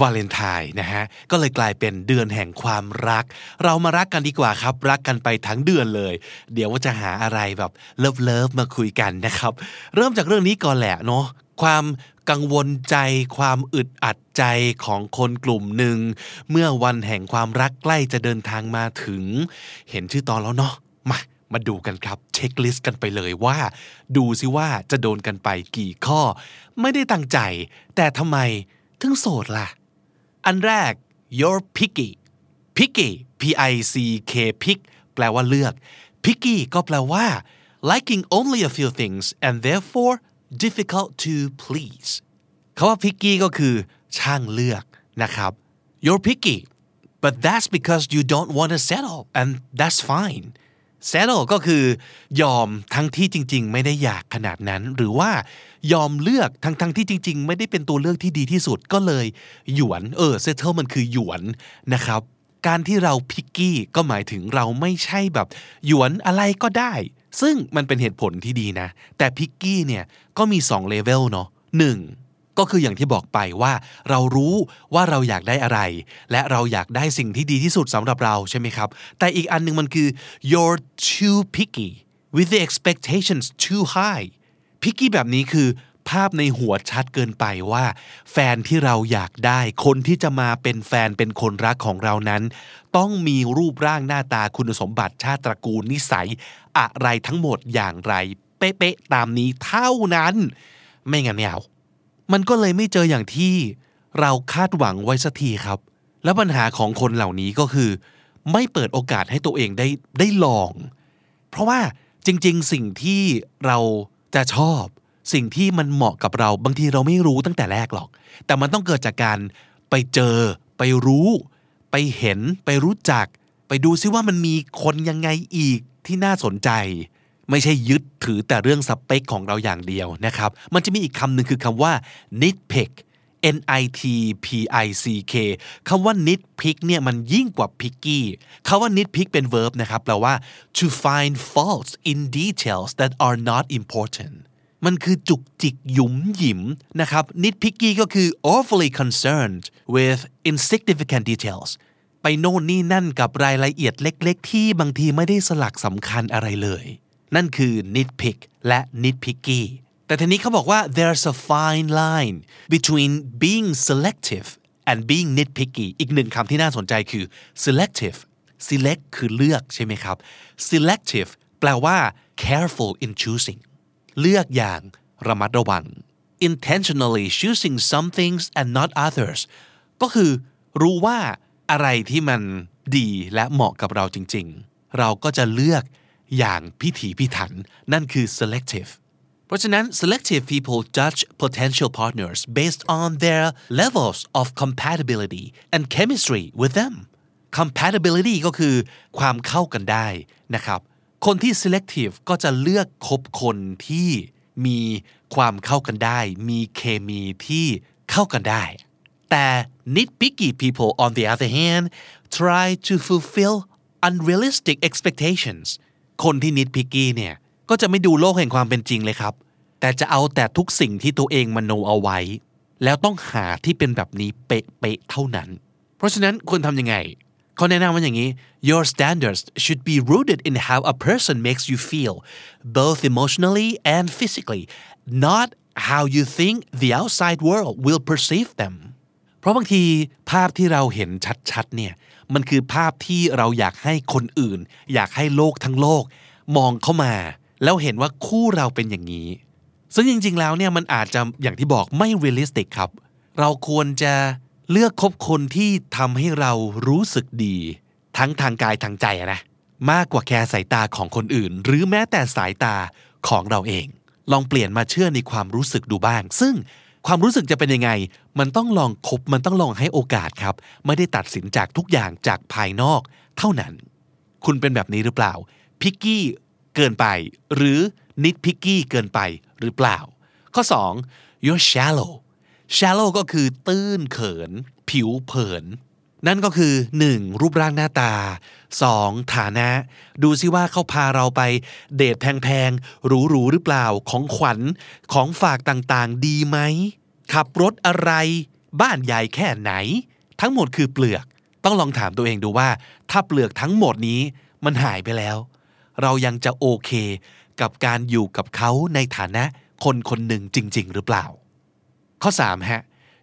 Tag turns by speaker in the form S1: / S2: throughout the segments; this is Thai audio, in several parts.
S1: วาเลนไทน์นะฮะก็เลยกลายเป็นเดือนแห่งความรัก เรามารักกันดีกว่าครับ รักกันไปทั้งเดือนเลย เดี๋ยวว่าจะหาอะไรแบบ love love มาคุยกันนะครับ เริ่มจากเรื่องนี้ก่อนแหละเนาะความกังวลใจความอึดอัดใจของคนกลุ่มหนึ่ง เมื่อวันแห่งความรักใกล้จะเดินทางมาถึง เห็นชื่อตอนแล้วเนาะมามาดูกันครับ checklist กันไปเลยว่า ดูซิว่าจะโดนกันไปกี่ข้อ ไม่ได้ตั้งใจ แต่ทำไมถึงโสดล่ะ อันแรก you're picky picky p i c k pick แปลว่าเลือก picky ก็แปลว่า liking only a few things and therefore difficult to please คาว่า picky ก็คือ ช่างเลือกนะครับ you're picky but that's because you don't want to settle and that's fine settle ก็คือยอมทั้งที่จริง ๆ ไม่ได้อยากขนาดนั้น หรือว่ายอมเลือกทั้งทั้งที่จริง ๆ ไม่ได้เป็นตัวเลือกที่ดีที่สุดก็เลยหยวนเออ settle มันคือหยวนนะครับ การที่เราพิกกี้ก็หมายถึงเราไม่ใช่แบบ หยวนอะไรก็ได้ ซึ่งมันเป็นเหตุผลที่ดีนะ แต่พิกกี้เนี่ยก็มี2เลเวลเนาะหนึ่ง ก็คืออย่างที่บอกไปว่า เรารู้ว่าเราอยากได้อะไร และเราอยากได้สิ่งที่ดีที่สุดสำหรับเราใช่ไหมครับ แต่อีกอันหนึงมันคือ you're too picky with the expectations too high picky แบบนี้คือภาพในหัวชัดเกินไปว่า แฟนที่เราอยากได้ คนที่จะมาเป็นแฟนเป็นคนรักของเรานั้น ต้องมีรูปร่างหน้าตาคุณสมบัติชาติตระกูลนิสัย อะไรทั้งหมดอย่างไร เป๊ะๆตามนี้เท่านั้น ไม่งั้นไม่เอา มันก็เลยไม่เจออย่างที่เราคาดหวังไว้สักทีครับ แล้วปัญหาของคนเหล่านี้ก็คือ ไม่เปิดโอกาสให้ตัวเองได้ได้ลอง เพราะว่าจริง ๆ สิ่งที่เราจะชอบ สิ่งที่มันเหมาะกับเราบางทีเราไม่รู้ตั้งแต่แรกหรอก แต่มันต้องเกิดจากการไปเจอ ไปรู้ ไปเห็น ไปรู้จัก ไปดูซิว่ามันมีคนยังไงอีกที่น่าสนใจ ไม่ใช่ยึดถือแต่เรื่องสเปคของเราอย่างเดียวนะครับ มันจะมีอีกคำหนึ่งคือคำว่า nitpick N I T P I C K คำว่า nitpick เนี่ยมันยิ่งกว่า picky คำว่า nitpick เป็น verb นะครับแปลว่า to find faults in details that are not important มันคือจุกจิกหยุมหยิมนะครับ nitpicky ก็คือ overly concerned with insignificant details ไปโน่นนี่นั่นกับรายละเอียดเล็ก ๆ ที่บางทีไม่ได้สลักสำคัญอะไรเลย นั่นคือ nitpick และ nitpicky แต่ทีนี้เขาบอกว่า there's a fine line between being selective and being nitpicky อีกหนึ่งคำที่น่าสนใจคือ selective select คือเลือกใช่ไหมครับ selective แปลว่า careful in choosing เลือกอย่างระมัดระวัง intentionally choosing some things and not others ก็คือรู้ว่าอะไรที่มันดีและเหมาะกับเราจริง ๆ เราก็จะเลือก อย่างพิถีพิถัน นั่นคือ selective เพราะฉะนั้น selective people judge potential partners based on their levels of compatibility and chemistry with them compatibility ก็คือความเข้ากันได้นะครับ คนที่ selective ก็จะเลือกคบคนที่มีความเข้ากันได้ มีเคมีที่เข้ากันได้ แต่ nitpicky people on the other hand try to fulfill unrealistic expectations คนที่ nitpicky เนี่ยก็จะไม่ดูโลกแห่งความเป็นจริงเลยครับ แต่จะเอาแต่ทุกสิ่งที่ตัวเองมโนเอาไว้ แล้วต้องหาที่เป็นแบบนี้เป๊ะๆเท่านั้น เพราะฉะนั้นควรทำยังไงเขาแนะนำว่าอย่างนี้ your standards should be rooted in how a person makes you feel both emotionally and physically not how you think the outside world will perceive them เพราะบางทีภาพที่เราเห็นชัดๆเนี่ย มันคือภาพที่เราอยากให้คนอื่น อยากให้โลกทั้งโลก มองเข้ามา แล้วเห็นว่าคู่เราเป็นอย่างนี้ ซึ่งจริง ๆ แล้วเนี่ยมันอาจจะอย่างที่บอกไม่ realistic ครับ เราควรจะเลือกคบคนที่ทำให้เรารู้สึกดี ทั้งทางกายทางใจนะมากกว่าแค่สายตาของคนอื่น หรือแม้แต่สายตาของเราเอง ลองเปลี่ยนมาเชื่อในความรู้สึกดูบ้าง ซึ่ง ความรู้สึกจะเป็นยังไง มันต้องลองคบมันต้องลองให้โอกาสครับ ไม่ได้ตัดสินจากทุกอย่างจากภายนอก เท่านั้น คุณเป็นแบบนี้หรือเปล่าพิกกี้เกินไป หรือนิดพิกกี้เกินไปหรือเปล่า ข้อ 2 you're shallow shallow ก็คือตื้นเขิน ผิวเผิน นั่นก็คือ 1. รูปร่างหน้าตา 2. ฐานะ ดูซิว่าเขาพาเราไปเดทแพงๆ หรูๆ หรือเปล่าของขวัญของฝากต่างๆ ดีไหม ขับรถอะไร บ้านใหญ่แค่ไหน ทั้งหมดคือเปลือก ต้องลองถามตัวเองดูว่า ถ้าเปลือกทั้งหมดนี้มันหายไปแล้ว เรายังจะโอเค กับการอยู่กับเขาในฐานะคนคนหนึ่งจริง ๆ หรือเปล่า ข้อ 3 ฮะ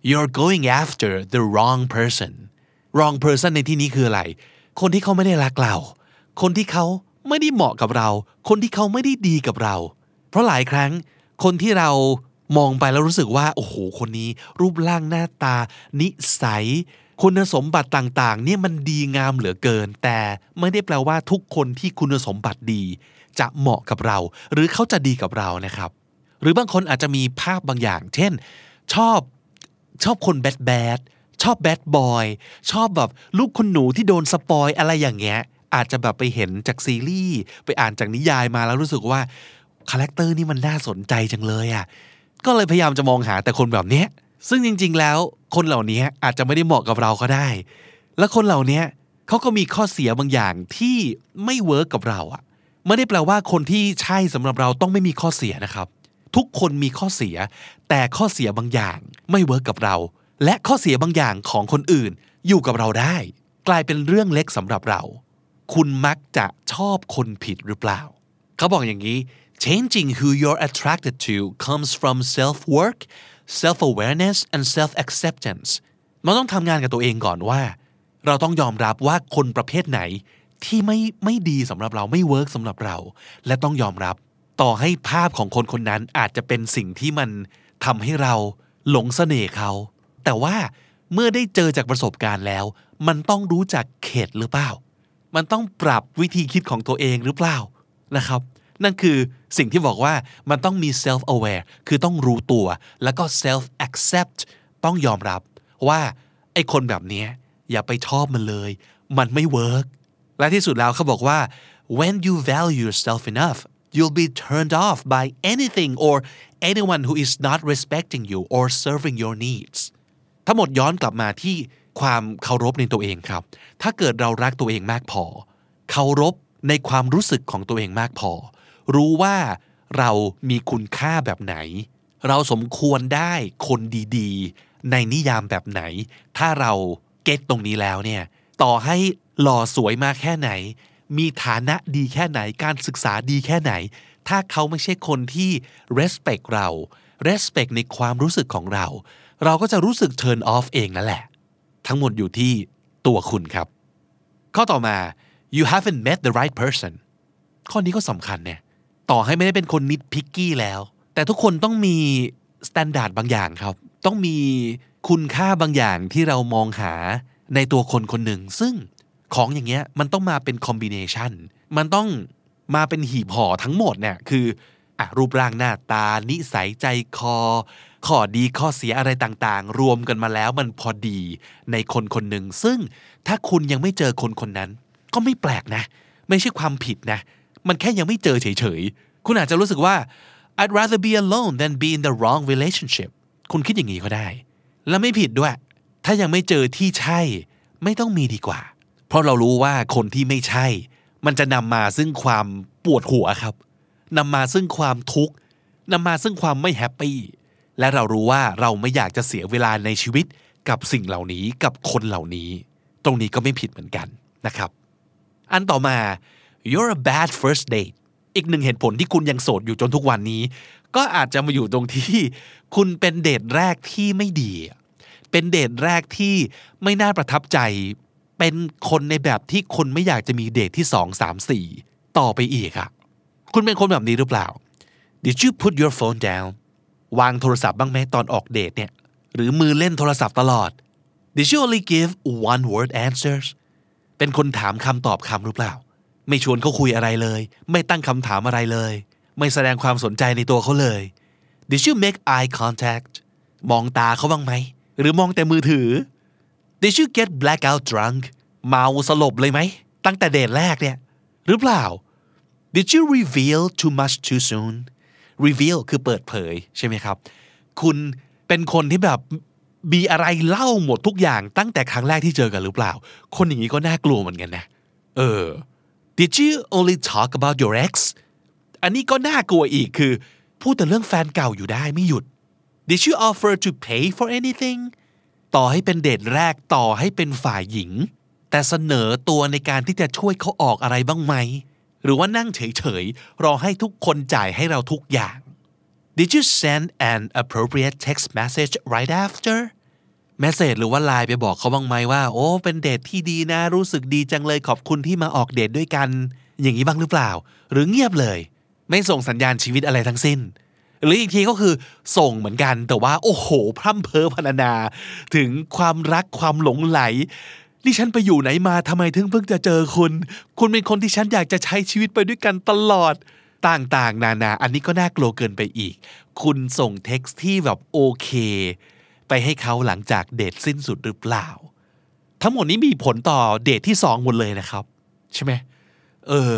S1: you're going after the wrong person wrong person ในที่นี้คืออะไร คนที่เขาไม่ได้รักเรา คนที่เขาไม่ได้เหมาะกับเรา คนที่เขาไม่ได้ดีกับเรา เพราะหลายครั้งคนที่เรามองไปแล้วรู้สึกว่า โอ้โห คนนี้รูปร่างหน้าตา นิสัย คุณสมบัติต่างๆ เนี่ยมันดีงามเหลือเกิน แต่ไม่ได้แปลว่าทุกคนที่คุณสมบัติดี จะเหมาะกับเรา หรือเขาจะดีกับเรานะครับ หรือบางคนอาจจะมีภาพบางอย่าง เช่น ชอบชอบคน bad bad ชอบ bad boy ชอบแบบลูกคุณหนูที่โดน spoil อะไรอย่างเงี้ย อาจจะแบบไปเห็นจากซีรีส์ไปอ่านจากนิยายมาแล้วรู้สึกว่า character นี่มันน่าสนใจจังเลยอะ่ะก็เลยพยายามจะมองหาแต่คนแบบเนี้ยซึ่งจริง ๆ แล้วคนเหล่านี้อาจจะไม่ได้เหมาะกับเราก็ได้ และคนเหล่านี้เขาก็มีข้อเสียบางอย่างที่ไม่ work กับเราอะไม่ได้แปลว่าคนที่ใช่สำหรับเราต้องไม่มีข้อเสียนะครับ ทุกคนมีข้อเสีย แต่ข้อเสียบางอย่างไม่ work กับเรา และข้อเสียบางอย่างของคนอื่นอยู่กับเราได้ กลายเป็นเรื่องเล็กสำหรับเรา คุณมักจะชอบคนผิดหรือเปล่า เขาบอกอย่างนี้ changing who you're attracted to comes from self-work self-awareness and self-acceptance มันต้องทำงานกับตัวเองก่อนว่า เราต้องยอมรับว่าคนประเภทไหนที่ไม่ไม่ดีสำหรับเราไม่เวิร์กสำหรับเรา และต้องยอมรับต่อให้ภาพของคนคนนั้นอาจจะเป็นสิ่งที่มันทำให้เราหลงเสน่ห์เขา แต่ว่าเมื่อได้เจอจากประสบการณ์แล้ว มันต้องรู้จักเข็ดหรือเปล่า มันต้องปรับวิธีคิดของตัวเองหรือเปล่านะครับ นั่นคือสิ่งที่บอกว่ามันต้องมี self aware คือต้องรู้ตัว แล้วก็ self accept ต้องยอมรับว่าไอ้คนแบบนี้อย่าไปชอบมันเลย มันไม่เวิร์กและที่สุดแล้วเขาบอกว่า when you value yourself enough you'll be turned off by anything or anyone who is not respecting you or serving your needs ทั้งหมดย้อนกลับมาที่ความเคารพในตัวเองครับ ถ้าเกิดเรารักตัวเองมากพอ เคารพในความรู้สึกของตัวเองมากพอ รู้ว่าเรามีคุณค่าแบบไหน เราสมควรได้คนดีๆ ในนิยามแบบไหน ถ้าเราเก็ตตรงนี้แล้วเนี่ย ต่อให้หล่อสวยมากแค่ไหน มีฐานะดีแค่ไหน การศึกษาดีแค่ไหน ถ้าเขาไม่ใช่คนที่ respect เรา respect ในความรู้สึกของเรา เราก็จะรู้สึก turn off เองนั่นแหละ ทั้งหมดอยู่ที่ตัวคุณครับ ข้อต่อมา you haven't met the right person ข้อนี้ก็สำคัญเนี่ยต่อให้ไม่ได้เป็นคน nitpicky แล้ว แต่ทุกคนต้องมี standard บางอย่างครับ ต้องมีคุณค่าบางอย่างที่เรามองหาในตัวคนคนหนึ่ง ซึ่งของอย่างเงี้ยมันต้องมาเป็น combination มันต้องมาเป็นหีบห่อทั้งหมดเนี่ยคืออะรูปร่างหน้าตา นิสัยใจคอ ข้อดีข้อเสียอะไรต่างๆ รวมกันมาแล้วมันพอดีในคนคนหนึ่ง ซึ่งถ้าคุณยังไม่เจอคนคนนั้น ก็ไม่แปลกนะ ไม่ใช่ความผิดนะ มันแค่ยังไม่เจอเฉยๆ คุณอาจจะรู้สึกว่า I'd rather be alone than be in the wrong relationship คุณคิดอย่างนี้ก็ได้ และไม่ผิดด้วย ถ้ายังไม่เจอที่ใช่ ไม่ต้องมีดีกว่า เพราะเรารู้ว่าคนที่ไม่ใช่ มันจะนำมาซึ่งความปวดหัวครับนำมาซึ่งความทุกข์นำมาซึ่งความไม่แฮปปี้ และเรารู้ว่าเราไม่อยากจะเสียเวลาในชีวิตกับสิ่งเหล่านี้กับคนเหล่านี้ ตรงนี้ก็ไม่ผิดเหมือนกันนะครับ อันต่อมา you're a bad first date อีกหนึ่งเหตุผลที่คุณยังโสดอยู่จนทุกวันนี้ ก็อาจจะมาอยู่ตรงที่คุณเป็นเดทแรกที่ไม่ดี เป็นเดทแรกที่ไม่น่าประทับใจ เป็นคนในแบบที่คนไม่อยากจะมีเดทที่สองสามสี่ต่อไปอีกอะคุณเป็นคนแบบนี้หรือเปล่า Did you put your phone down วางโทรศัพท์บ้างไหมตอนออกเดทเนี่ยหรือมือเล่นโทรศัพท์ตลอด Did you only give one word answers เป็นคนถามคำตอบคำหรือเปล่า ไม่ชวนเขาคุยอะไรเลย ไม่ตั้งคำถามอะไรเลย ไม่แสดงความสนใจในตัวเขาเลย Did you make eye contact มองตาเขาบ้างไหม หรือมองแต่มือถือ Did you get blackout drunk เมาสลบเลยไหม ตั้งแต่เดทแรกเนี่ย หรือเปล่า Did you reveal too much too soon reveal คือเปิดเผยใช่ไหมครับ คุณเป็นคนที่แบบมีอะไรเล่าหมดทุกอย่างตั้งแต่ครั้งแรกที่เจอกันหรือเปล่า คนอย่างนี้ก็น่ากลัวเหมือนกันนะ เออ Did you only talk about your ex อันนี้ก็น่ากลัวอีกคือ พูดแต่เรื่องแฟนเก่าอยู่ได้ไม่หยุด Did you offer to pay for anything ต่อให้เป็นเดทแรกต่อให้เป็นฝ่ายหญิง แต่เสนอตัวในการที่จะช่วยเขาออกอะไรบ้างไหม หรือว่านั่งเฉยๆ รอให้ทุกคนจ่ายให้เราทุกอย่าง Did you send an appropriate text message right after เมสเซจหรือว่าไลน์ไปบอกเขาบ้างไหมว่า โอ้ เป็นเดทที่ดีนะ รู้สึกดีจังเลยขอบคุณที่มาออกเดทด้วยกัน อย่างนี้บ้างหรือเปล่า หรือเงียบเลย ไม่ส่งสัญญาณชีวิตอะไรทั้งสิ้น หรืออีกทีก็คือส่งเหมือนกันแต่ว่า โอ้โห พร่ำเพ้อพรรณนา ถึงความรักความหลงไหล นี่ฉันไปอยู่ไหนมาทำไมถึงเพิ่งจะเจอคุณ คุณเป็นคนที่ฉันอยากจะใช้ชีวิตไปด้วยกันตลอด ต่างๆ นานา อันนี้ก็น่ากลัวเกินไปอีก คุณส่งเท็กซ์ที่แบบโอเค ไปให้เขาหลังจากเดทสิ้นสุดหรือเปล่า ทั้งหมดนี้มีผลต่อเดทที่สองหมดเลยนะครับ ใช่ไหมเออ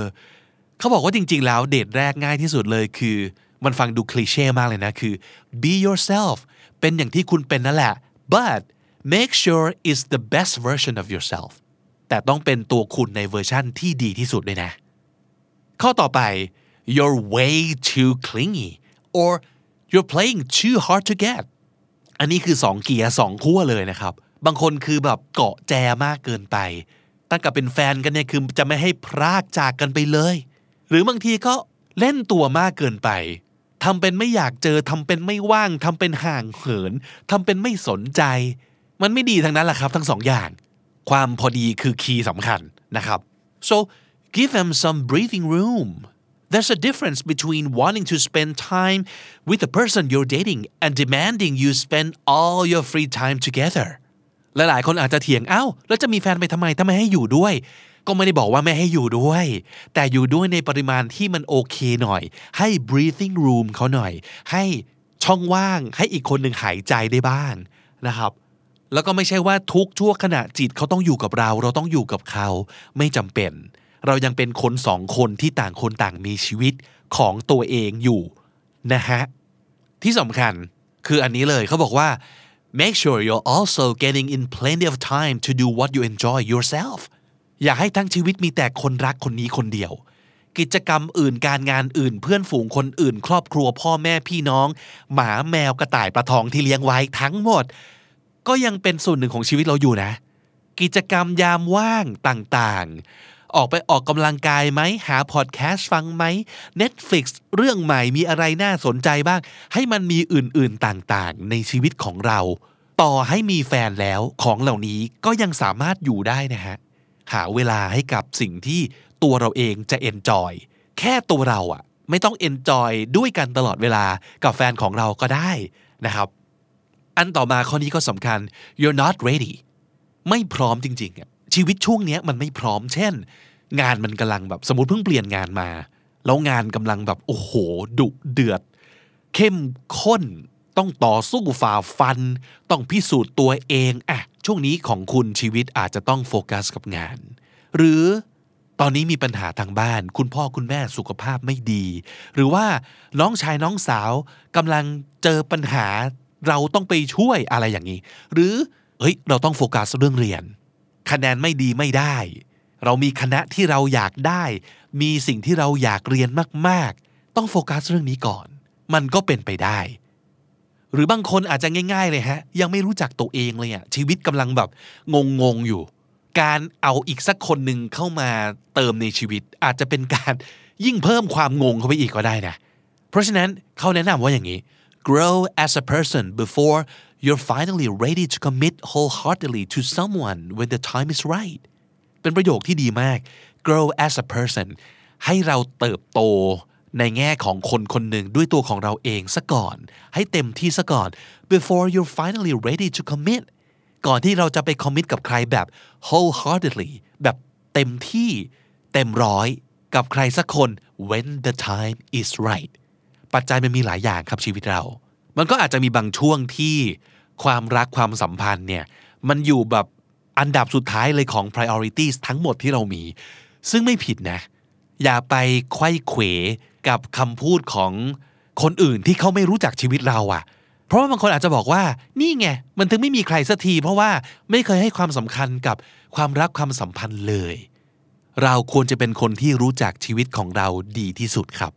S1: เขาบอกว่าจริง ๆ แล้วเดทแรกง่ายที่สุดเลยคือ มันฟังดูคลีเช่มากเลยนะคือ be yourself เป็นอย่างที่คุณเป็นนั่นแหละ but make sure it's the best version of yourself แต่ต้องเป็นตัวคุณในเวอร์ชั่นที่ดีที่สุดเลยนะ ข้อต่อไป you're way too clingy or you're playing too hard to get อันนี้คือสองเกียร์สองขั้วเลยนะครับ บางคนคือแบบเกาะแจมากเกินไป ตั้งกับเป็นแฟนกันเนี่ยคือจะไม่ให้พรากจากกันไปเลย หรือบางทีก็เล่นตัวมากเกินไปทำเป็นไม่อยากเจอทำเป็นไม่ว่างทำเป็นห่างเหินทำเป็นไม่สนใจ มันไม่ดีทั้งนั้นแหละครับทั้งสองอย่าง ความพอดีคือคีย์สำคัญนะครับ so give them some breathing room There's a difference between wanting to spend time with the person you're dating and demanding you spend all your free time together หลายๆคนอาจจะเถียงเอ้า แล้วจะมีแฟนไปทำไมถ้าไม่ให้อยู่ด้วย ก็ไม่ได้บอกว่าไม่ให้อยู่ด้วย แต่อยู่ด้วยในปริมาณที่มันโอเคหน่อย ให้ breathing room เขาหน่อย ให้ช่องว่างให้อีกคนหนึ่งหายใจได้บ้างนะครับ แล้วก็ไม่ใช่ว่าทุกชั่วขณะจิตเขาต้องอยู่กับเรา เราต้องอยู่กับเขา ไม่จำเป็น เรายังเป็นคนสองคนที่ต่างคนต่างมีชีวิตของตัวเองอยู่นะฮะที่สำคัญคืออันนี้เลยเขาบอกว่า make sure you're also getting in plenty of time to do what you enjoy yourself อย่าให้ทั้งชีวิตมีแต่คนรักคนนี้คนเดียว กิจกรรมอื่นการงานอื่น เพื่อนฝูงคนอื่น ครอบครัวพ่อแม่พี่น้อง หมาแมวกระต่ายปลาทองที่เลี้ยงไว้ทั้งหมด ก็ยังเป็นส่วนหนึ่งของชีวิตเราอยู่นะ กิจกรรมยามว่างต่างๆ ออกไปออกกำลังกายไหม หาพอดแคสต์ฟังไหม Netflix เรื่องใหม่มีอะไรน่าสนใจบ้าง ให้มันมีอื่นๆต่างๆ ในชีวิตของเรา ต่อให้มีแฟนแล้วของเหล่านี้ก็ยังสามารถอยู่ได้นะฮะ หาเวลาให้กับสิ่งที่ตัวเราเองจะเอนจอยแค่ตัวเราอะไม่ต้องเอนจอยด้วยกันตลอดเวลากับแฟนของเราก็ได้นะครับ อันต่อมาข้อนี้ก็สำคัญ you're not ready ไม่พร้อมจริงๆอะชีวิตช่วงนี้มันไม่พร้อม เช่น งานมันกำลังแบบสมมติเพิ่งเปลี่ยนงานมา แล้วงานกำลังแบบโอ้โห ดุเดือด เข้มข้น ต้องต่อสู้ฝ่าฟัน ต้องพิสูจน์ตัวเองอะช่วงนี้ของคุณชีวิตอาจจะต้องโฟกัสกับงาน หรือตอนนี้มีปัญหาทางบ้าน คุณพ่อคุณแม่สุขภาพไม่ดี หรือว่าน้องชายน้องสาวกำลังเจอปัญหา เราต้องไปช่วยอะไรอย่างนี้ หรือเฮ้ยเราต้องโฟกัสเรื่องเรียน คะแนนไม่ดีไม่ได้ เรามีคณะที่เราอยากได้ มีสิ่งที่เราอยากเรียนมากๆ ต้องโฟกัสเรื่องนี้ก่อน มันก็เป็นไปได้ หรือบางคนอาจจะง่ายๆเลยฮะ ยังไม่รู้จักตัวเองเลยอะชีวิตกำลังแบบงงๆอยู่ การเอาอีกสักคนหนึ่งเข้ามาเติมในชีวิต อาจจะเป็นการยิ่งเพิ่มความงงเข้าไปอีกก็ได้นะเพราะฉะนั้นเขาแนะนำว่าอย่างนี้ grow as a person before you're finally ready to commit wholeheartedly to someone when the time is right เป็นประโยคที่ดีมาก grow as a person ให้เราเติบโตในแง่ของคนคนหนึ่งด้วยตัวของเราเองซะก่อน ให้เต็มที่ซะก่อน before you're finally ready to commit ก่อนที่เราจะไป commit กับใครแบบ wholeheartedly แบบเต็มที่เต็มร้อยกับใครสักคน when the time is right ปัจจัยมันมีหลายอย่างครับชีวิตเรา มันก็อาจจะมีบางช่วงที่ความรักความสัมพันธ์เนี่ยมันอยู่แบบอันดับสุดท้ายเลยของ priorities ทั้งหมดที่เรามี ซึ่งไม่ผิดนะ อย่าไปไขว้เขวกับคำพูดของคนอื่นที่เขาไม่รู้จักชีวิตเราอะ่ะ เพราะว่าบางคนอาจจะบอกว่า นี่ไง มันถึงไม่มีใครสักที เพราะว่าไม่เคยให้ความสำคัญกับความรักความสัมพันธ์เลย เราควรจะเป็นคนที่รู้จักชีวิตของเราดีที่สุดครับ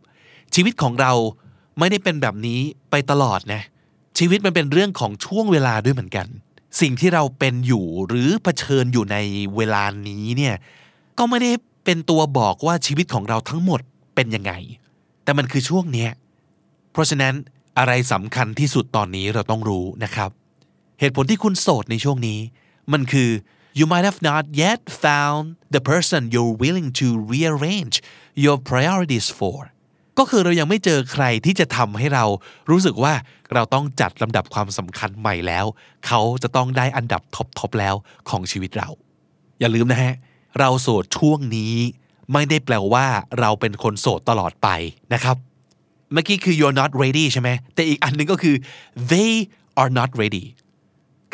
S1: ชีวิตของเรา ไม่ได้เป็นแบบนี้ไปตลอดนะชีวิตมันเป็นเรื่องของช่วงเวลาด้วยเหมือนกัน สิ่งที่เราเป็นอยู่หรือเผชิญอยู่ในเวลานี้เนี่ยก็ไม่ได้เป็นตัวบอกว่าชีวิตของเราทั้งหมดเป็นยังไง แต่มันคือช่วงเนี้ยเพราะฉะนั้นอะไรสำคัญที่สุดตอนนี้เราต้องรู้นะครับ เหตุผลที่คุณโสดในช่วงนี้ มันคือ you might have not yet found the person you're willing to rearrange your priorities for ก็คือเรายังไม่เจอใครที่จะทำให้เรารู้สึกว่าเราต้องจัดลำดับความสำคัญใหม่แล้ว เขาจะต้องได้อันดับท็อปๆแล้วของชีวิตเรา อย่าลืมนะฮะ เราโสดช่วงนี้ ไม่ได้แปลว่าเราเป็นคนโสดตลอดไปนะครับ เมื่อกี้คือ you're not ready ใช่ไหมแต่อีกอันหนึงก็คือ they are not ready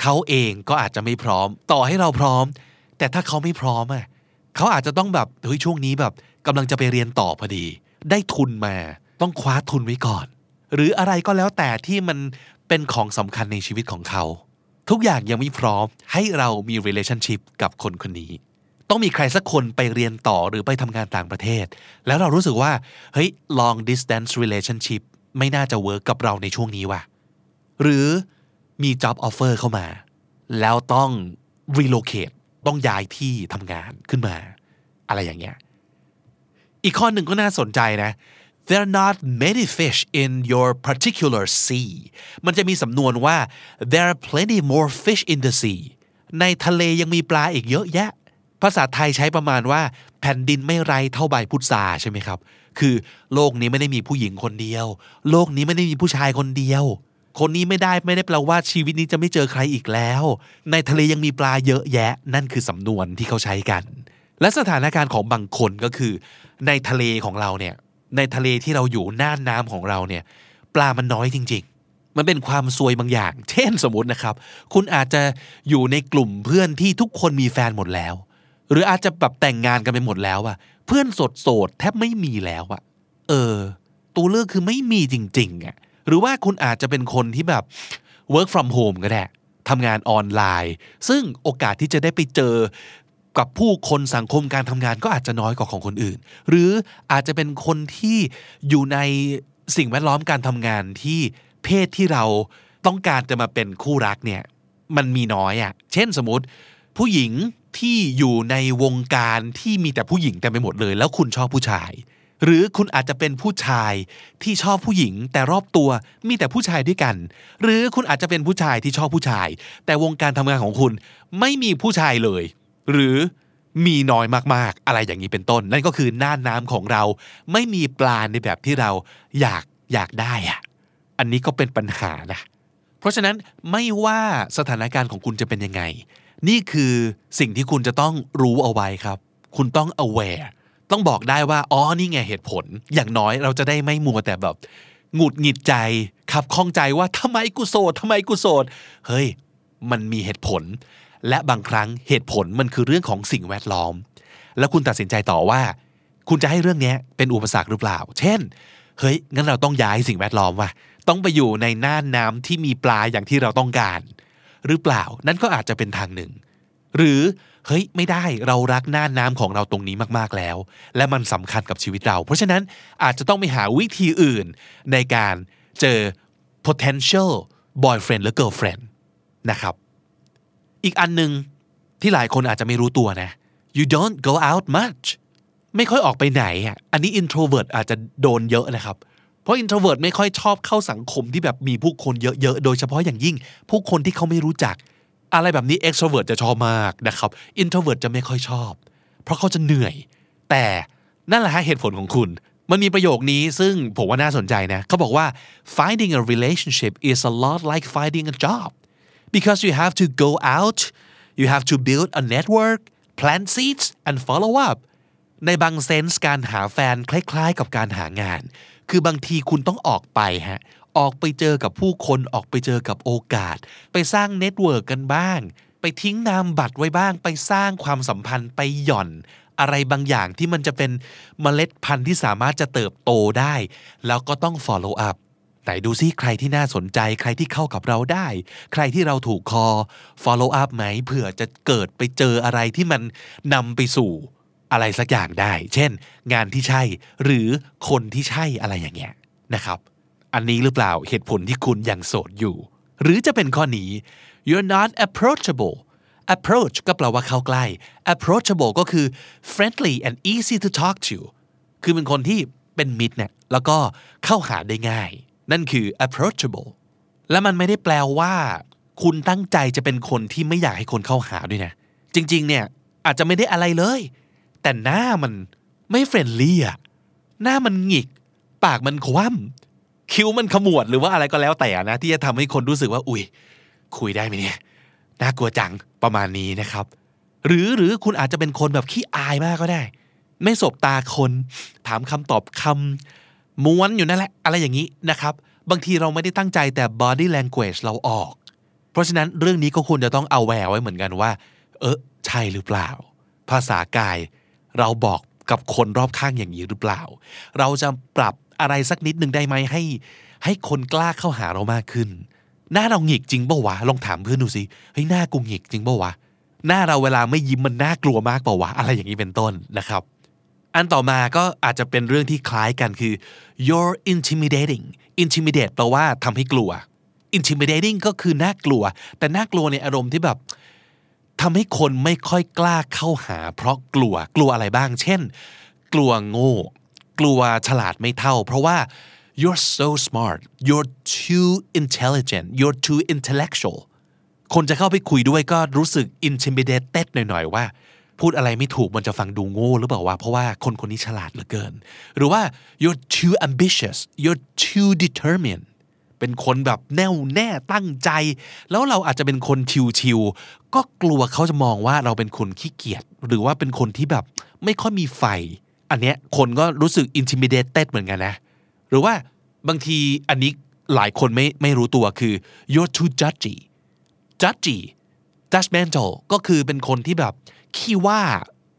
S1: เขาเองก็อาจจะไม่พร้อม ต่อให้เราพร้อม แต่ถ้าเขาไม่พร้อมอะเขาอาจจะต้องแบบเฮ้ยช่วงนี้แบบกำลังจะไปเรียนต่อพอดี ได้ทุนมา ต้องคว้าทุนไว้ก่อน หรืออะไรก็แล้วแต่ที่มันเป็นของสำคัญในชีวิตของเขา ทุกอย่างยังไม่พร้อมให้เรามี relationship กับคนคนนี้ ต้องมีใครสักคนไปเรียนต่อหรือไปทำงานต่างประเทศ แล้วเรารู้สึกว่าเฮ้ย long distance relationship ไม่น่าจะเวิร์กกับเราในช่วงนี้ว่ะหรือมี job offer เข้ามา แล้วต้อง relocate ต้องย้ายที่ทำงานขึ้นมา อะไรอย่างเงี้ย อีกข้อหนึ่งก็น่าสนใจนะ there are not many fish in your particular sea มันจะมีสำนวนว่า there are plenty more fish in the sea ในทะเลยังมีปลาอีกเยอะแยะ ภาษาไทยใช้ประมาณว่า แผ่นดินไม่ไรเท่าใบพุทราใช่ไหมครับ คือโลกนี้ไม่ได้มีผู้หญิงคนเดียว โลกนี้ไม่ได้มีผู้ชายคนเดียว คนนี้ไม่ได้ไม่ได้แปลว่าชีวิตนี้จะไม่เจอใครอีกแล้ว ในทะเลยังมีปลาเยอะแยะ นั่นคือสำนวนที่เขาใช้กัน และสถานการณ์ของบางคนก็คือ ในทะเลของเราเนี่ยในทะเลที่เราอยู่น่านน้ำของเราเนี่ยปลามันน้อยจริง ๆ มันเป็นความซวยบางอย่าง เช่นสมมตินะครับ คุณอาจจะอยู่ในกลุ่มเพื่อนที่ทุกคนมีแฟนหมดแล้ว หรืออาจจะแบบแต่งงานกันไปหมดแล้วอะเพื่อนสดโสดๆแทบไม่มีแล้วอะเออ ตัวเลือกคือไม่มีจริงๆอะหรือว่าคุณอาจจะเป็นคนที่แบบ work from home ก็ได้ทำงานออนไลน์ ซึ่งโอกาสที่จะได้ไปเจอ กับผู้คนสังคมการทำงานก็อาจจะน้อยกว่าของคนอื่น หรืออาจจะเป็นคนที่อยู่ในสิ่งแวดล้อมการทำงานที่เพศที่เราต้องการจะมาเป็นคู่รักเนี่ยมันมีน้อยอะ่ะ เช่นสมมติผู้หญิงที่อยู่ในวงการที่มีแต่ผู้หญิงเต็มไปหมดเลย แล้วคุณชอบผู้ชาย หรือคุณอาจจะเป็นผู้ชายที่ชอบผู้หญิง แต่รอบตัวมีแต่ผู้ชายด้วยกัน หรือคุณอาจจะเป็นผู้ชายที่ชอบผู้ชาย แต่วงการทำงานของคุณไม่มีผู้ชายเลย หรือมีน้อยมากๆ อะไรอย่างนี้เป็นต้น นั่นก็คือน่านน้ำของเราไม่มีปลาในแบบที่เราอยากอยากได้อะอันนี้ก็เป็นปัญหานะ เพราะฉะนั้นไม่ว่าสถานการณ์ของคุณจะเป็นยังไง นี่คือสิ่งที่คุณจะต้องรู้เอาไว้ครับ คุณต้อง aware ต้องบอกได้ว่า อ๋อ นี่ไงเหตุผล อย่างน้อยเราจะได้ไม่มัวแต่แบบหงุดหงิดใจขับข้องใจว่าทำไมกูโสดทำไมกูโสด เฮ้ย มันมีเหตุผล และบางครั้งเหตุผลมันคือเรื่องของสิ่งแวดล้อม แล้วคุณตัดสินใจต่อว่า คุณจะให้เรื่องนี้เป็นอุปสรรคหรือเปล่า เช่น เฮ้ย งั้นเราต้องย้ายสิ่งแวดล้อมว่ะ ต้องไปอยู่ในน่านน้ำที่มีปลาอย่างที่เราต้องการ หรือเปล่า นั่นก็อาจจะเป็นทางหนึ่ง หรือ เฮ้ย ไม่ได้ เรารักน่านน้ำของเราตรงนี้มากๆแล้ว และมันสำคัญกับชีวิตเรา เพราะฉะนั้นอาจจะต้องไปหาวิธีอื่น ในการเจอ potential boyfriend หรือ girlfriend นะครับ อีกอันหนึ่งที่หลายคนอาจจะไม่รู้ตัวนะ you don't go out much ไม่ค่อยออกไปไหนอะอันนี้ introvert อาจจะโดนเยอะนะครับ เพราะ introvert ไม่ค่อยชอบเข้าสังคมที่แบบมีผู้คนเยอะๆ โดยเฉพาะอย่างยิ่ง ผู้คนที่เขาไม่รู้จัก อะไรแบบนี้ extrovert จะชอบมากนะครับ introvert จะไม่ค่อยชอบ เพราะเขาจะเหนื่อย แต่นั่นแหละฮะเหตุผลของคุณมันมีประโยคนี้ซึ่งผมว่าน่าสนใจนะ เขาบอกว่า finding a relationship is a lot like finding a job because you have to go out you have to build a network plant seeds and follow up ในบาง sense การหาแฟนคล้ายๆ กับการหางาน คือบางทีคุณต้องออกไปฮะ ออกไปเจอกับผู้คน ออกไปเจอกับโอกาส ไปสร้าง network กันบ้าง ไปทิ้งนามบัตรไว้บ้าง ไปสร้างความสัมพันธ์ ไปหย่อน อะไรบางอย่างที่มันจะเป็นเมล็ดพันธุ์ที่สามารถจะเติบโตได้ แล้วก็ต้อง follow up ไหนดูซิใครที่น่าสนใจ ใครที่เข้ากับเราได้ ใครที่เราถูกคอ follow up ไหมเผื่อจะเกิดไปเจออะไรที่มันนำไปสู่อะไรสักอย่างได้ เช่น งานที่ใช่หรือคนที่ใช่อะไรอย่างเงี้ยนะครับ อันนี้หรือเปล่าเหตุผลที่คุณยังโสดอยู่ หรือจะเป็นข้อนี้ you're not approachable approach ก็แปลว่าเข้าใกล้ approachable ก็คือ friendly and easy to talk to คือเป็นคนที่เป็นมิตรเนี่ยแล้วก็เข้าหาได้ง่าย นั่นคือ approachable และมันไม่ได้แปลว่า คุณตั้งใจจะเป็นคนที่ไม่อยากให้คนเข้าหาด้วยนะ จริง ๆ เนี่ย อาจจะไม่ได้อะไรเลย แต่หน้ามันไม่เฟรนลี่อะหน้ามันหงิก ปากมันคว่ำคิ้วมันขมวดหรือว่าอะไรก็แล้วแต่นะที่จะทำให้คนรู้สึกว่า อุ้ยคุยได้ไหมเนี่ยน่ากลัวจังประมาณนี้นะครับ หรือหรือคุณอาจจะเป็นคนแบบขี้อายมากก็ได้ ไม่สบตาคน ถามคำตอบคำ ม้วนอยู่นั่นแหละ อะไรอย่างนี้นะครับ บางทีเราไม่ได้ตั้งใจแต่ body language เราออก เพราะฉะนั้นเรื่องนี้ก็ควรจะต้องเอาแววไว้เหมือนกันว่า เออใช่หรือเปล่า ภาษากาย เราบอกกับคนรอบข้างอย่างนี้หรือเปล่า เราจะปรับอะไรสักนิดหนึ่งได้ไหมให้ ให้คนกล้าเข้าหาเรามากขึ้น หน้าเราหงิกจริงป่าวะลองถามเพื่อนดูสิเฮ้ยหน้ากูหงิกจริงป่าวะหน้าเราเวลาไม่ยิ้มมันน่ากลัวมากป่าวะอะไรอย่างนี้เป็นต้นนะครับ อันต่อมาก็อาจจะเป็นเรื่องที่คล้ายกันคือ you're intimidating intimidate แปลว่าทำให้กลัว intimidating ก็คือน่ากลัว แต่น่ากลัวในอารมณ์ที่แบบทำให้คนไม่ค่อยกล้าเข้าหา เพราะกลัวกลัวอะไรบ้าง เช่น กลัวโง่ กลัวฉลาดไม่เท่า เพราะว่า you're so smart you're too intelligent you're too intellectual คนจะเข้าไปคุยด้วยก็รู้สึก intimidated หน่อยๆว่า พูดอะไรไม่ถูกมันจะฟังดูโง่หรือเปล่าวะเพราะว่าคนคนนี้ฉลาดเหลือเกิน หรือว่า you're too ambitious you're too determined เป็นคนแบบแน่วแน่ตั้งใจ แล้วเราอาจจะเป็นคนชิวๆก็กลัวเขาจะมองว่าเราเป็นคนขี้เกียจหรือว่าเป็นคนที่แบบไม่ค่อยมีไฟ อันเนี้ยคนก็รู้สึก intimidated เหมือนกันนะ หรือว่าบางทีอันนี้หลายคนไม่ไม่รู้ตัวคือ you're too judgy judgy judgmental ก็คือเป็นคนที่แบบ ขี้ว่า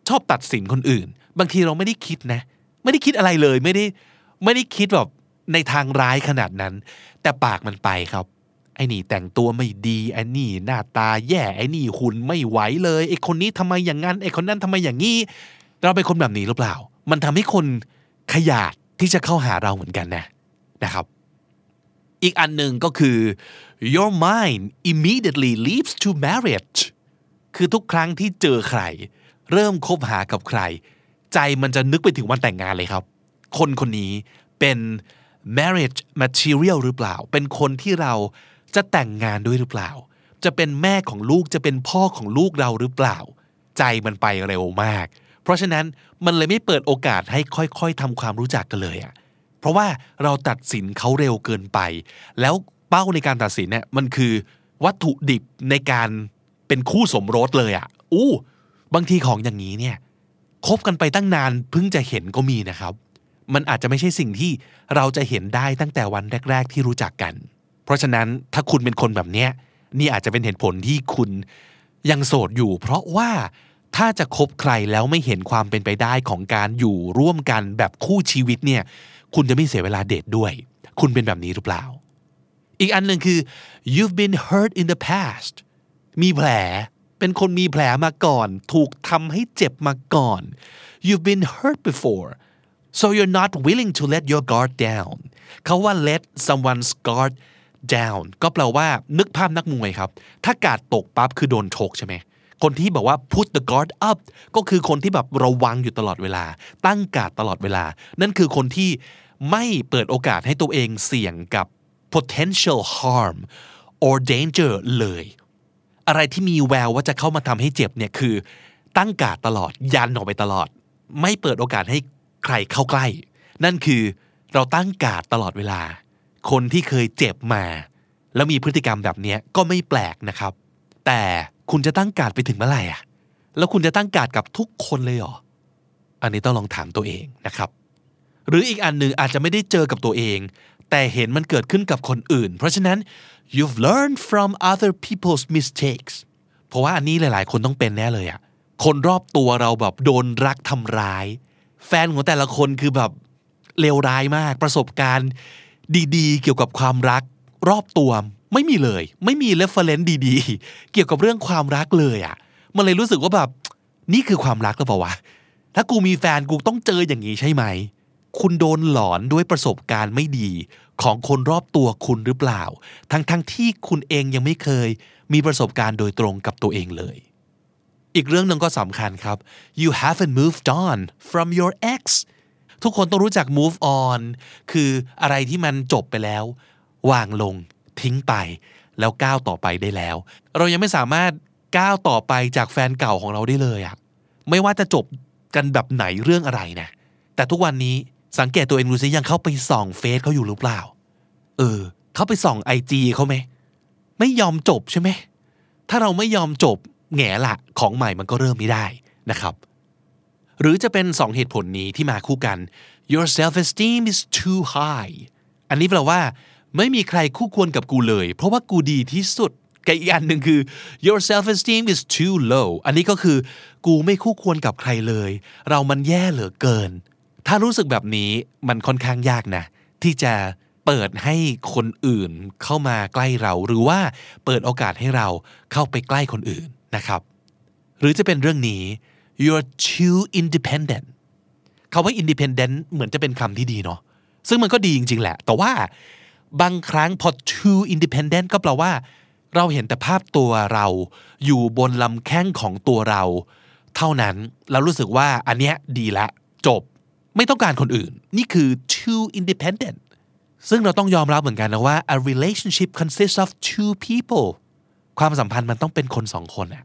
S1: ชอบตัดสินคนอื่น บางทีเราไม่ได้คิดนะ ไม่ได้คิดอะไรเลยไม่ได้ไม่ได้คิดแบบในทางร้ายขนาดนั้น แต่ปากมันไปครับไอ้นี่แต่งตัวไม่ดีไอ้นี่หน้าตาแย่ไอ้นี่หุ่นไม่ไหวเลยไอ้คนนี้ทำไมอย่างนั้นไอ้คนนั้นทำไมอย่างนี้ เราเป็นคนแบบนี้หรือเปล่า มันทำให้คนขยาดที่จะเข้าหาเราเหมือนกันนะนะครับ อีกอันหนึ่งก็คือ your mind immediately leads to marriage คือทุกครั้งที่เจอใคร เริ่มคบหากับใคร ใจมันจะนึกไปถึงวันแต่งงานเลยครับ คนคนนี้เป็น marriage material หรือเปล่า เป็นคนที่เราจะแต่งงานด้วยหรือเปล่า จะเป็นแม่ของลูกจะเป็นพ่อของลูกเราหรือเปล่า ใจมันไปเร็วมาก เพราะฉะนั้นมันเลยไม่เปิดโอกาสให้ค่อยๆทำความรู้จักกันเลยอะเพราะว่าเราตัดสินเขาเร็วเกินไป แล้วเป้าในการตัดสินเนี่ยมันคือวัตถุดิบในการ เป็นคู่สมรสเลยอะ่ะอู้บางทีของอย่างนี้เนี่ยคบกันไปตั้งนานเพิ่งจะเห็นก็มีนะครับ มันอาจจะไม่ใช่สิ่งที่เราจะเห็นได้ตั้งแต่วันแรก ๆ ที่รู้จักกัน เพราะฉะนั้นถ้าคุณเป็นคนแบบเนี้ยนี่อาจจะเป็นเหตุผลที่คุณยังโสดอยู่ เพราะว่าถ้าจะคบใครแล้วไม่เห็นความเป็นไปได้ของการอยู่ร่วมกันแบบคู่ชีวิตเนี่ย คุณจะไม่เสียเวลาเดทด้วย คุณเป็นแบบนี้หรือเปล่า อีกอันหนึ่งคือ you've been hurt in the past มีแผล เป็นคนมีแผลมาก่อน ถูกทำให้เจ็บมาก่อน you've been hurt before so you're not willing to let your guard down เขาว่า let someone's guard down ก็แปลว่านึกภาพนักมวยครับ ถ้ากาดตกปั๊บคือโดนชกใช่ไหมคนที่บอกว่า put the guard up ก็คือคนที่แบบระวังอยู่ตลอดเวลา ตั้งกาดตลอดเวลา นั่นคือคนที่ไม่เปิดโอกาสให้ตัวเองเสี่ยงกับ potential harm or danger เลย อะไรที่มีแววว่าจะเข้ามาทำให้เจ็บเนี่ยคือ ตั้งกาดตลอดยันออกไปตลอด ไม่เปิดโอกาสให้ใครเข้าใกล้ นั่นคือเราตั้งกาดตลอดเวลา คนที่เคยเจ็บมา แล้วมีพฤติกรรมแบบนี้ก็ไม่แปลกนะครับ แต่คุณจะตั้งกาดไปถึงเมื่อไหร่อะแล้วคุณจะตั้งกาดกับทุกคนเลยเหรออันนี้ต้องลองถามตัวเองนะครับ หรืออีกอันหนึ่งอาจจะไม่ได้เจอกับตัวเอง แต่เห็นมันเกิดขึ้นกับคนอื่น เพราะฉะนั้น you've learned from other people's mistakes เพราะว่าอันนี้หลาย ๆ คนต้องเป็นแน่เลยอะคนรอบตัวเราแบบโดนรักทำร้าย แฟนของแต่ละคนคือแบบเลวร้ายมาก ประสบการณ์ดีๆ เกี่ยวกับความรัก รอบตัวไม่มีเลย ไม่มี reference ดี ๆ เกี่ยวกับเรื่องความรักเลยอะ่ะมันเลยรู้สึกว่าแบบนี่คือความรักหรือเปล่าวะถ้ากูมีแฟนกูต้องเจออย่างนี้ใช่ไหม คุณโดนหลอนด้วยประสบการณ์ไม่ดี ของคนรอบตัวคุณหรือเปล่า ทั้งๆทที่คุณเองยังไม่เคย มีประสบการณ์โดยตรงกับตัวเองเลย อีกเรื่องหนึ่งก็สำคัญครับ you haven't moved on from your ex ทุกคนต้องรู้จัก move on คืออะไรที่มันจบไปแล้ว วางลง ทิ้งไป แล้วก้าวต่อไปได้แล้ว เรายังไม่สามารถก้าวต่อไปจากแฟนเก่าของเราได้เลยอะไม่ว่าจะจบกันแบบไหนเรื่องอะไรนะ แต่ทุกวันนี้ สังเกตตัวเองดูซิยังเข้าไปส่องเฟซเขาอยู่หรือเปล่า เออ เขาไปส่องไอจีเขาไหม ไม่ยอมจบใช่ไหม ถ้าเราไม่ยอมจบแง่ละของใหม่มันก็เริ่มไม่ได้นะครับ หรือจะเป็นสองเหตุผลนี้ที่มาคู่กัน your self esteem is too high อันนี้แปลว่า ไม่มีใครคู่ควรกับกูเลย เพราะว่ากูดีที่สุดกับอีกอันหนึ่งคือ your self esteem is too low อันนี้ก็คือ กูไม่คู่ควรกับใครเลย เรามันแย่เหลือเกิน ถ้ารู้สึกแบบนี้มันค่อนข้างยากนะ ที่จะเปิดให้คนอื่นเข้ามาใกล้เรา หรือว่าเปิดโอกาสให้เราเข้าไปใกล้คนอื่นนะครับ หรือจะเป็นเรื่องนี้ you're too independent คาว่า independent เหมือนจะเป็นคำที่ดีเนาะซึ่งมันก็ดีจริง ๆ แหละ แต่ว่าบางครั้งพอ too independent ก็แปลว่า เราเห็นแต่ภาพตัวเรา อยู่บนลำแข้งของตัวเรา เท่านั้นเรารู้สึกว่าอันเนี้ยดีละจบ ไม่ต้องการคนอื่น นี่คือ too independent ซึ่งเราต้องยอมรับเหมือนกันนะว่า a relationship consists of two people ความสัมพันธ์มันต้องเป็นคนสองคนอะ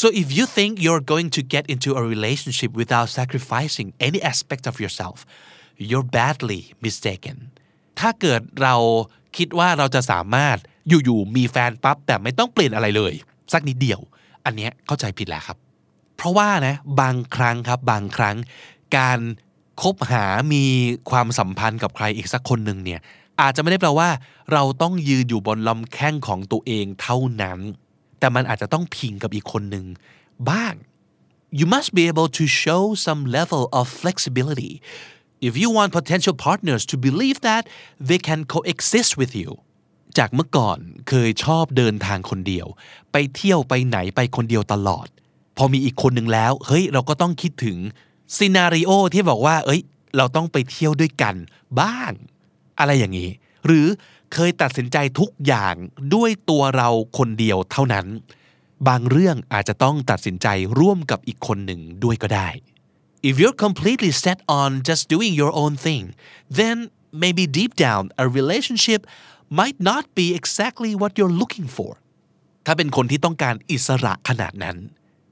S1: so if you think you're going to get into a relationship without sacrificing any aspect of yourself you're badly mistaken ถ้าเกิดเราคิดว่าเราจะสามารถอยู่ๆมีแฟนปั๊บแต่ไม่ต้องเปลี่ยนอะไรเลย สักนิดเดียว อันเนี้ยเข้าใจผิดแล้วครับ เพราะว่านะบางครั้งครับบางครั้งการ คบหามีความสัมพันธ์กับใครอีกสักคนหนึ่งเนี่ยอาจจะไม่ได้แปลว่า เราต้องยืนอยู่บนลำแข้งของตัวเองเท่านั้น แต่มันอาจจะต้องพิงกับอีกคนหนึ่งบ้าง you must be able to show some level of flexibility if you want potential partners to believe that they can coexist with you จากเมื่อก่อนเคยชอบเดินทางคนเดียว ไปเที่ยวไปไหนไปคนเดียวตลอด พอมีอีกคนหนึ่งแล้ว เฮ้ย เราก็ต้องคิดถึง ซีนารีโอที่บอกว่า เอ้ย เราต้องไปเที่ยวด้วยกัน บ้าง อะไรอย่างนี้ หรือเคยตัดสินใจทุกอย่างด้วยตัวเราคนเดียวเท่านั้น บางเรื่องอาจจะต้องตัดสินใจร่วมกับอีกคนหนึ่งด้วยก็ได้ If you're completely set on just doing your own thing then maybe deep down a relationship might not be exactly what you're looking for ถ้าเป็นคนที่ต้องการอิสระขนาดนั้น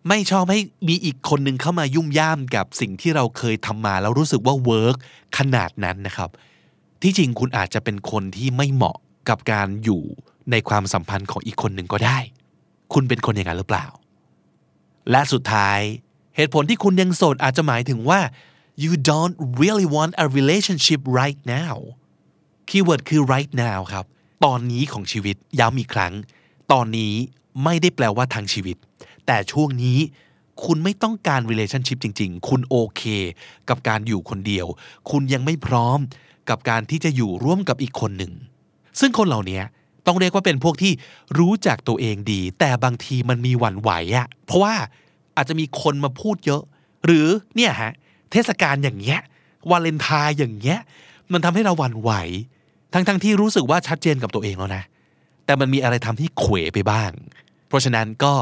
S1: ไม่ชอบให้มีอีกคนหนึ่งเข้ามายุ่มย่ามกับสิ่งที่เราเคยทำมาแล้วรู้สึกว่า work ขนาดนั้นนะครับ ที่จริงคุณอาจจะเป็นคนที่ไม่เหมาะกับการอยู่ในความสัมพันธ์ของอีกคนหนึ่งก็ได้ คุณเป็นคนอย่างนั้นหรือเปล่า และสุดท้ายเหตุผลที่คุณยังโสดอาจจะหมายถึงว่า you don't really want a relationship right now keyword คือ right now ครับ ตอนนี้ของชีวิตย้ำอีกครั้ง ตอนนี้ไม่ได้แปลว่าทั้งชีวิต แต่ช่วงนี้คุณไม่ต้องการ relationship จริง ๆ คุณโอเค กับการอยู่คนเดียว คุณยังไม่พร้อมกับการที่จะอยู่ร่วมกับอีกคนหนึ่ง ซึ่งคนเหล่านี้ต้องเรียกว่าเป็นพวกที่รู้จักตัวเองดี แต่บางทีมันมีหวั่นไหวอะเพราะว่าอาจจะมีคนมาพูดเยอะ หรือเนี่ยฮะเทศกาลอย่างเงี้ยวาเลนไทน์อย่างเงี้ย มันทำให้เราหวั่นไหว ทั้งๆทที่รู้สึกว่าชัดเจนกับตัวเองแล้วนะ แต่มันมีอะไรทำให้เขวไปบ้าง เพราะฉะนั้นก็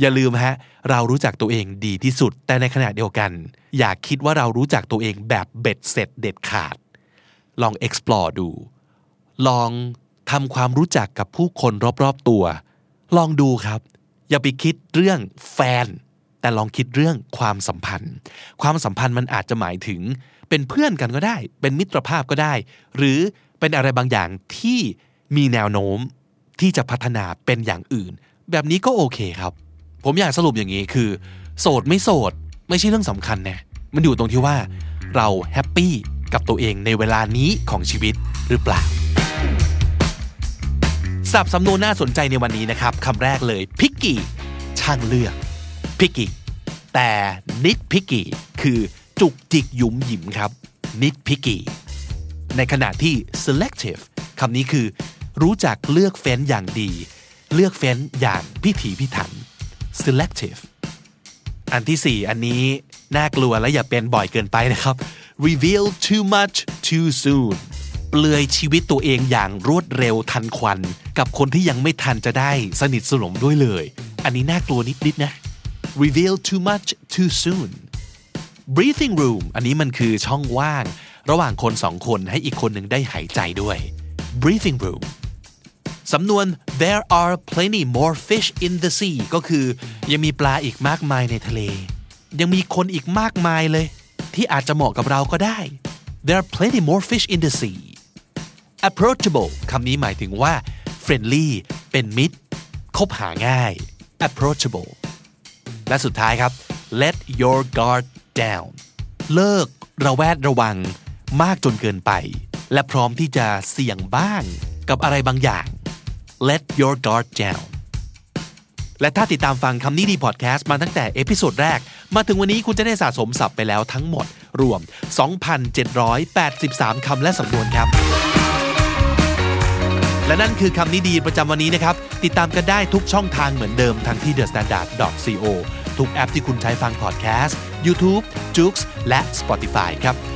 S1: อย่าลืมฮะ เรารู้จักตัวเองดีที่สุด แต่ในขณะเดียวกัน อย่าคิดว่าเรารู้จักตัวเองแบบเบ็ดเสร็จเด็ดขาด ลอง explore ดู ลองทำความรู้จักกับผู้คนรอบๆตัว ลองดูครับ อย่าไปคิดเรื่องแฟน แต่ลองคิดเรื่องความสัมพันธ์ ความสัมพันธ์มันอาจจะหมายถึง เป็นเพื่อนกันก็ได้ เป็นมิตรภาพก็ได้ หรือเป็นอะไรบางอย่างที่มีแนวโน้มที่จะพัฒนาเป็นอย่างอื่น แบบนี้ก็โอเคครับ ผมอยากสรุปอย่างนี้คือ โสดไม่โสด ไม่ใช่เรื่องสำคัญนะมันอยู่ตรงที่ว่า เราแฮปปี้กับตัวเองในเวลานี้ของชีวิตหรือเปล่าสับสำนวนน่าสนใจในวันนี้นะครับคำแรกเลย picky ช่างเลือก picky แต่ nitpicky คือจุกจิกหยุมหยิมครับ nitpicky ในขณะที่ selective คำนี้คือ รู้จักเลือกเฟ้นอย่างดี เลือกเฟ้นอย่างพิถีพิถัน selective อันที่ 4 อันนี้น่ากลัวและอย่าเป็นบ่อยเกินไปนะครับ reveal too much too soon เปลือยชีวิตตัวเองอย่างรวดเร็วทันควัน กับคนที่ยังไม่ทันจะได้สนิทสนมด้วยเลย อันนี้น่ากลัวนิดๆนะ reveal too much too soon breathing room อันนี้มันคือช่องว่าง ระหว่างคนสองคนให้อีกคนหนึ่งได้หายใจด้วย breathing room สำนวน there are plenty more fish in the sea ก็คือยังมีปลาอีกมากมายในทะเล ยังมีคนอีกมากมายเลย ที่อาจจะเหมาะกับเราก็ได้ there are plenty more fish in the sea approachable คำนี้หมายถึงว่า friendly เป็นมิตร คบหาง่าย approachable และสุดท้ายครับ let your guard down เลิกระแวดระวังมากจนเกินไป และพร้อมที่จะเสี่ยงบ้างกับอะไรบางอย่าง let your guard down และถ้าติดตามฟังคำนี้ดีพอดแคสต์มาตั้งแต่ episode แรก มาถึงวันนี้คุณจะได้สะสมศัพท์ไปแล้วทั้งหมด รวม 2,783 คำและสำนวนครับ และนั่นคือคำนี้ดีประจำวันนี้นะครับ ติดตามกันได้ทุกช่องทางเหมือนเดิมทั้งที่ thestandard.co ทุกแอปที่คุณใช้ฟังพอดแคสต์ YouTube, j o o x และ Spotify ครับ